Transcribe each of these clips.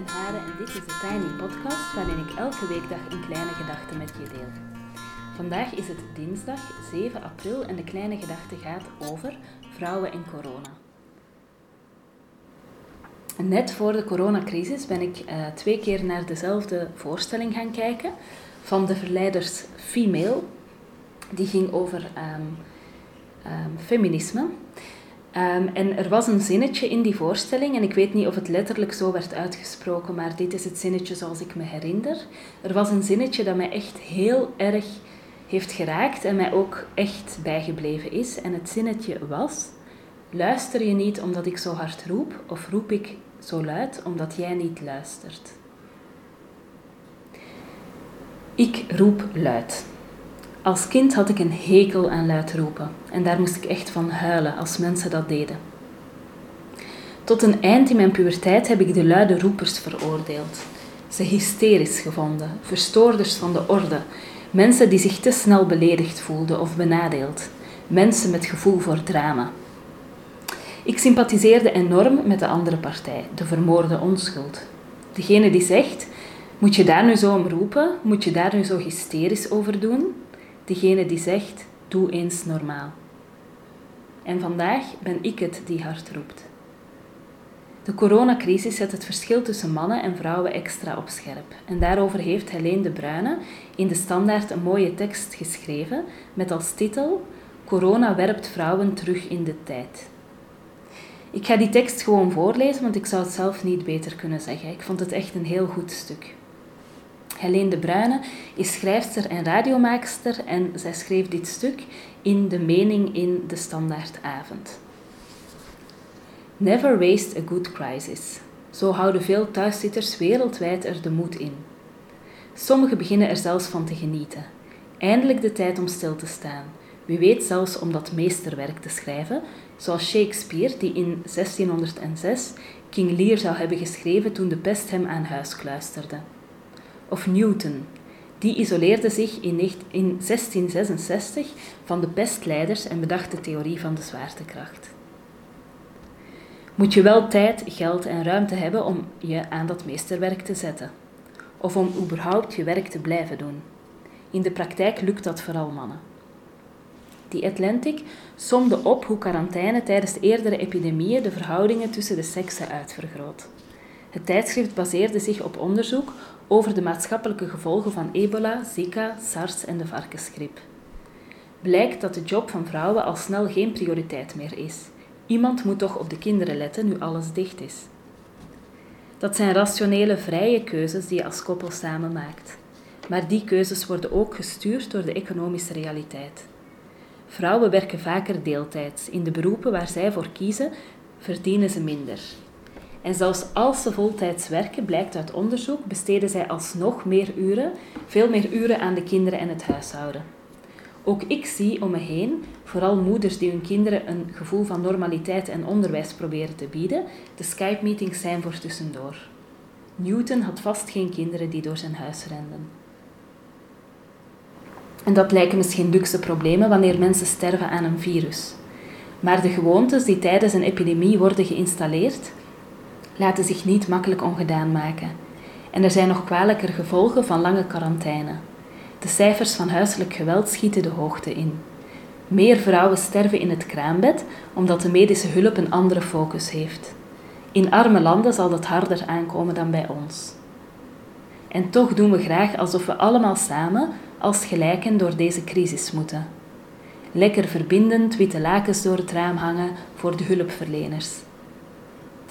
Hoi, ik ben Hare en dit is de Tiny Podcast waarin ik elke weekdag een kleine gedachte met je deel. Vandaag is het dinsdag 7 april en de kleine gedachte gaat over vrouwen en corona. Net voor de coronacrisis ben ik uh, twee keer naar dezelfde voorstelling gaan kijken van de verleiders Female. Die ging over um, um, feminisme. Um, en er was een zinnetje in die voorstelling, en ik weet niet of het letterlijk zo werd uitgesproken, maar dit is het zinnetje zoals ik me herinner. Er was een zinnetje dat mij echt heel erg heeft geraakt en mij ook echt bijgebleven is. En het zinnetje was: Luister je niet omdat ik zo hard roep, of roep ik zo luid omdat jij niet luistert? Ik roep luid. Als kind had ik een hekel aan luid roepen en daar moest ik echt van huilen als mensen dat deden. Tot een eind in mijn puberteit heb ik de luide roepers veroordeeld. Ze hysterisch gevonden, verstoorders van de orde, mensen die zich te snel beledigd voelden of benadeeld, mensen met gevoel voor drama. Ik sympathiseerde enorm met de andere partij, de vermoorde onschuld. Degene die zegt: Moet je daar nu zo om roepen? Moet je daar nu zo hysterisch over doen? Degene die zegt: Doe eens normaal. En vandaag ben ik het die hard roept. De coronacrisis zet het verschil tussen mannen en vrouwen extra op scherp. En daarover heeft Helene de Bruyne in de Standaard een mooie tekst geschreven met als titel Corona werpt vrouwen terug in de tijd. Ik ga die tekst gewoon voorlezen, want ik zou het zelf niet beter kunnen zeggen. Ik vond het echt een heel goed stuk. Helene de Bruyne is schrijfster en radiomaakster en zij schreef dit stuk in de mening in de Standaardavond. Never waste a good crisis. Zo houden veel thuiszitters wereldwijd er de moed in. Sommigen beginnen er zelfs van te genieten. Eindelijk de tijd om stil te staan. Wie weet zelfs om dat meesterwerk te schrijven, zoals Shakespeare, die in 1606 King Lear zou hebben geschreven toen de pest hem aan huis kluisterde of Newton. Die isoleerde zich in 1666 van de pestleiders en bedacht de theorie van de zwaartekracht. Moet je wel tijd, geld en ruimte hebben om je aan dat meesterwerk te zetten. Of om überhaupt je werk te blijven doen. In de praktijk lukt dat vooral mannen. Die Atlantic somde op hoe quarantaine tijdens eerdere epidemieën de verhoudingen tussen de seksen uitvergroot. Het tijdschrift baseerde zich op onderzoek over de maatschappelijke gevolgen van ebola, zika, SARS en de varkensgriep. Blijkt dat de job van vrouwen al snel geen prioriteit meer is. Iemand moet toch op de kinderen letten nu alles dicht is. Dat zijn rationele, vrije keuzes die je als koppel samen maakt. Maar die keuzes worden ook gestuurd door de economische realiteit. Vrouwen werken vaker deeltijds. In de beroepen waar zij voor kiezen, verdienen ze minder. En zelfs als ze voltijds werken, blijkt uit onderzoek, besteden zij alsnog meer uren, veel meer uren aan de kinderen en het huishouden. Ook ik zie om me heen vooral moeders die hun kinderen een gevoel van normaliteit en onderwijs proberen te bieden. De Skype-meetings zijn voor tussendoor. Newton had vast geen kinderen die door zijn huis renden. En dat lijken misschien luxe problemen wanneer mensen sterven aan een virus. Maar de gewoontes die tijdens een epidemie worden geïnstalleerd, laten zich niet makkelijk ongedaan maken. En er zijn nog kwalijker gevolgen van lange quarantaine. De cijfers van huiselijk geweld schieten de hoogte in. Meer vrouwen sterven in het kraambed omdat de medische hulp een andere focus heeft. In arme landen zal dat harder aankomen dan bij ons. En toch doen we graag alsof we allemaal samen als gelijken door deze crisis moeten. Lekker verbindend witte lakens door het raam hangen voor de hulpverleners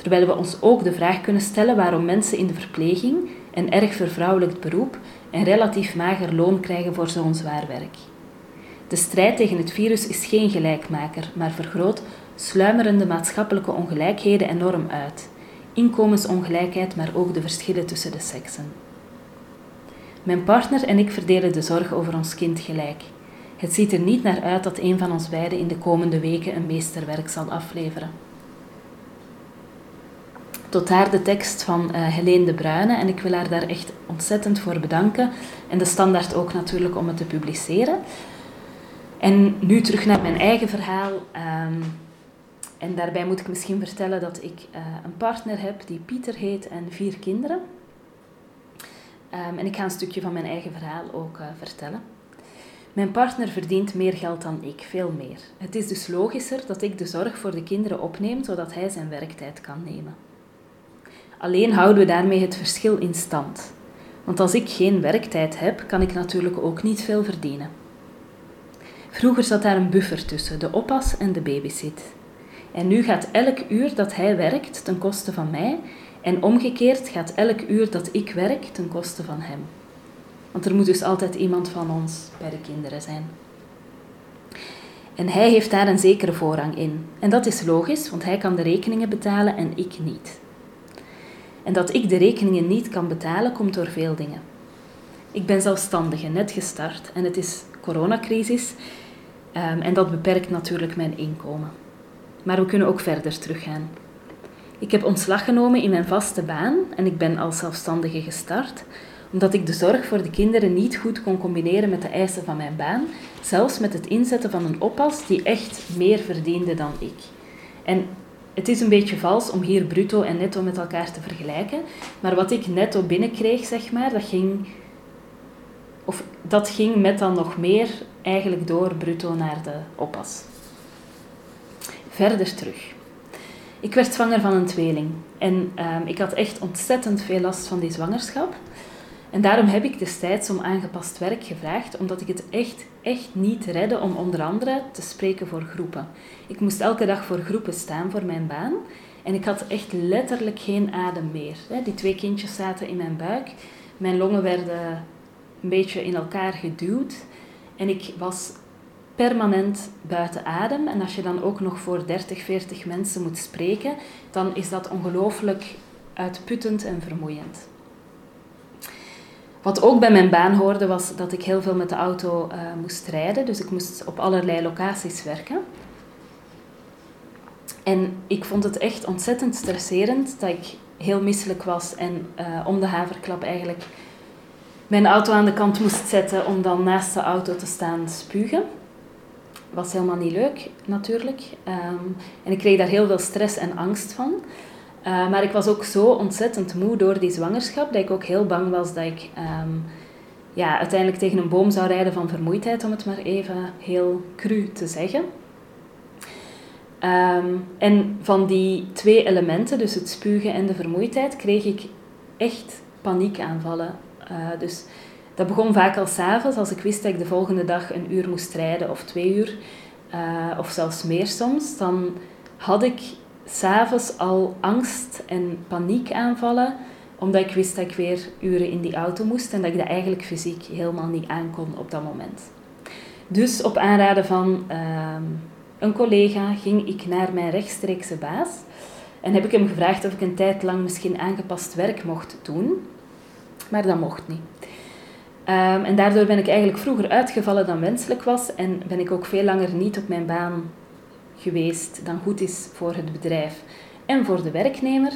terwijl we ons ook de vraag kunnen stellen waarom mensen in de verpleging, een erg vervrouwelijkt beroep, een relatief mager loon krijgen voor zo'n zwaar werk. De strijd tegen het virus is geen gelijkmaker, maar vergroot sluimerende maatschappelijke ongelijkheden enorm uit. Inkomensongelijkheid, maar ook de verschillen tussen de seksen. Mijn partner en ik verdelen de zorg over ons kind gelijk. Het ziet er niet naar uit dat een van ons beiden in de komende weken een meesterwerk zal afleveren tot daar de tekst van uh, Helene de Bruyne. En ik wil haar daar echt ontzettend voor bedanken. En de standaard ook natuurlijk om het te publiceren. En nu terug naar mijn eigen verhaal. Ehm, En daarbij moet ik misschien vertellen dat ik uh, een partner heb die Pieter heet en vier kinderen. Um, en ik ga een stukje van mijn eigen verhaal ook uh, vertellen. Mijn partner verdient meer geld dan ik, veel meer. Het is dus logischer dat ik de zorg voor de kinderen opneem, zodat hij zijn werktijd kan nemen. Alleen houden we daarmee het verschil in stand. Want als ik geen werktijd heb, kan ik natuurlijk ook niet veel verdienen. Vroeger zat daar een buffer tussen, de oppas en de babysit. En nu gaat elk uur dat hij werkt ten koste van mij, en omgekeerd gaat elk uur dat ik werk ten koste van hem. Want er moet dus altijd iemand van ons bij de kinderen zijn. En hij heeft daar een zekere voorrang in. En dat is logisch, want hij kan de rekeningen betalen en ik niet. En dat ik de rekeningen niet kan betalen, komt door veel dingen. Ik ben zelfstandige, net gestart en het is coronacrisis um, en dat beperkt natuurlijk mijn inkomen. Maar we kunnen ook verder teruggaan. Ik heb ontslag genomen in mijn vaste baan en ik ben als zelfstandige gestart, omdat ik de zorg voor de kinderen niet goed kon combineren met de eisen van mijn baan, zelfs met het inzetten van een oppas die echt meer verdiende dan ik. En het is een beetje vals om hier bruto en netto met elkaar te vergelijken, maar wat ik netto binnenkreeg, zeg maar, dat ging, of dat ging met dan nog meer eigenlijk door bruto naar de oppas. Verder terug. Ik werd zwanger van een tweeling en um, ik had echt ontzettend veel last van die zwangerschap. En daarom heb ik destijds om aangepast werk gevraagd, omdat ik het echt, echt niet redde om onder andere te spreken voor groepen. Ik moest elke dag voor groepen staan voor mijn baan en ik had echt letterlijk geen adem meer. Die twee kindjes zaten in mijn buik, mijn longen werden een beetje in elkaar geduwd en ik was permanent buiten adem. En als je dan ook nog voor 30, 40 mensen moet spreken, dan is dat ongelooflijk uitputtend en vermoeiend. Wat ook bij mijn baan hoorde was dat ik heel veel met de auto uh, moest rijden. Dus ik moest op allerlei locaties werken. En ik vond het echt ontzettend stresserend dat ik heel misselijk was en uh, om de haverklap eigenlijk mijn auto aan de kant moest zetten om dan naast de auto te staan spugen. Was helemaal niet leuk natuurlijk. Um, en ik kreeg daar heel veel stress en angst van. Uh, maar ik was ook zo ontzettend moe door die zwangerschap dat ik ook heel bang was dat ik um, ja, uiteindelijk tegen een boom zou rijden van vermoeidheid, om het maar even heel cru te zeggen. Um, en van die twee elementen, dus het spugen en de vermoeidheid, kreeg ik echt paniekaanvallen. Uh, dus dat begon vaak al s'avonds, als ik wist dat ik de volgende dag een uur moest rijden of twee uur, uh, of zelfs meer soms. Dan had ik s'avonds al angst en paniekaanvallen, omdat ik wist dat ik weer uren in die auto moest en dat ik dat eigenlijk fysiek helemaal niet aankon op dat moment. Dus op aanraden van uh, een collega ging ik naar mijn rechtstreekse baas en heb ik hem gevraagd of ik een tijd lang misschien aangepast werk mocht doen, maar dat mocht niet. Um, en daardoor ben ik eigenlijk vroeger uitgevallen dan wenselijk was en ben ik ook veel langer niet op mijn baan geweest dan goed is voor het bedrijf en voor de werknemer.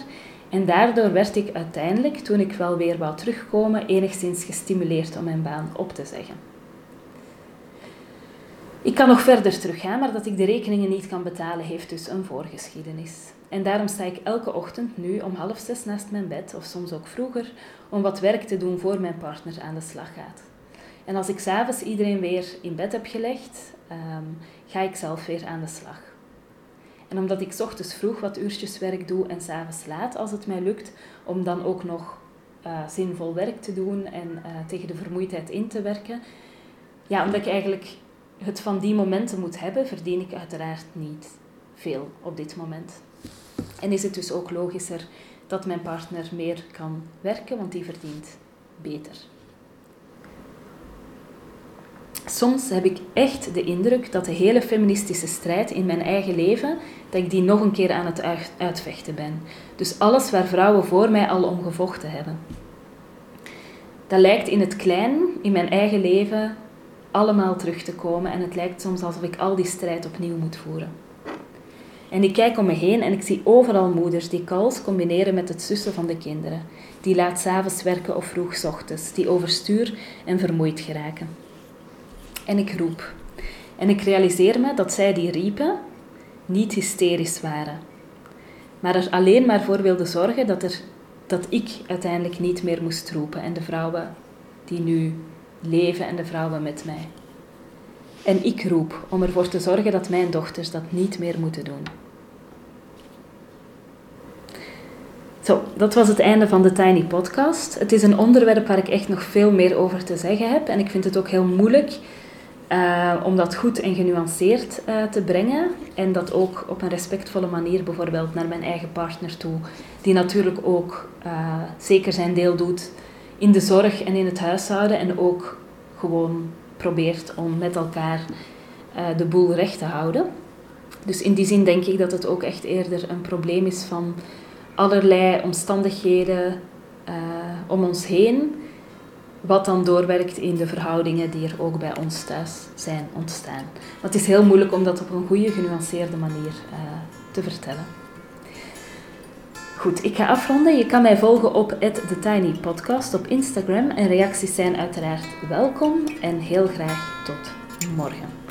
En daardoor werd ik uiteindelijk, toen ik wel weer wou terugkomen, enigszins gestimuleerd om mijn baan op te zeggen. Ik kan nog verder teruggaan, maar dat ik de rekeningen niet kan betalen heeft dus een voorgeschiedenis. En daarom sta ik elke ochtend nu om half zes naast mijn bed, of soms ook vroeger, om wat werk te doen voor mijn partner aan de slag gaat. En als ik s'avonds iedereen weer in bed heb gelegd, um, ga ik zelf weer aan de slag. En omdat ik ochtends vroeg wat uurtjes werk doe en s'avonds laat, als het mij lukt, om dan ook nog uh, zinvol werk te doen en uh, tegen de vermoeidheid in te werken. Ja, omdat ik eigenlijk het van die momenten moet hebben, verdien ik uiteraard niet veel op dit moment. En is het dus ook logischer dat mijn partner meer kan werken, want die verdient beter. Soms heb ik echt de indruk dat de hele feministische strijd in mijn eigen leven, dat ik die nog een keer aan het uitvechten ben. Dus alles waar vrouwen voor mij al om gevochten hebben. Dat lijkt in het klein, in mijn eigen leven, allemaal terug te komen en het lijkt soms alsof ik al die strijd opnieuw moet voeren. En ik kijk om me heen en ik zie overal moeders die calls combineren met het sussen van de kinderen, die laat s'avonds werken of vroeg ochtends, die overstuur en vermoeid geraken. En ik roep. En ik realiseer me dat zij die riepen, niet hysterisch waren, maar er alleen maar voor wilden zorgen dat, er, dat ik uiteindelijk niet meer moest roepen en de vrouwen die nu leven en de vrouwen met mij. En ik roep om ervoor te zorgen dat mijn dochters dat niet meer moeten doen. Zo, dat was het einde van de Tiny Podcast. Het is een onderwerp waar ik echt nog veel meer over te zeggen heb. En ik vind het ook heel moeilijk uh, om dat goed en genuanceerd uh, te brengen. En dat ook op een respectvolle manier, bijvoorbeeld naar mijn eigen partner toe. Die natuurlijk ook uh, zeker zijn deel doet in de zorg en in het huishouden. En ook gewoon probeert om met elkaar de boel recht te houden. Dus in die zin denk ik dat het ook echt eerder een probleem is van allerlei omstandigheden om ons heen, wat dan doorwerkt in de verhoudingen die er ook bij ons thuis zijn ontstaan. Maar het is heel moeilijk om dat op een goede, genuanceerde manier uh, te vertellen. Goed, ik ga afronden. Je kan mij volgen op TheTinyPodcast op Instagram en reacties zijn uiteraard welkom en heel graag tot morgen.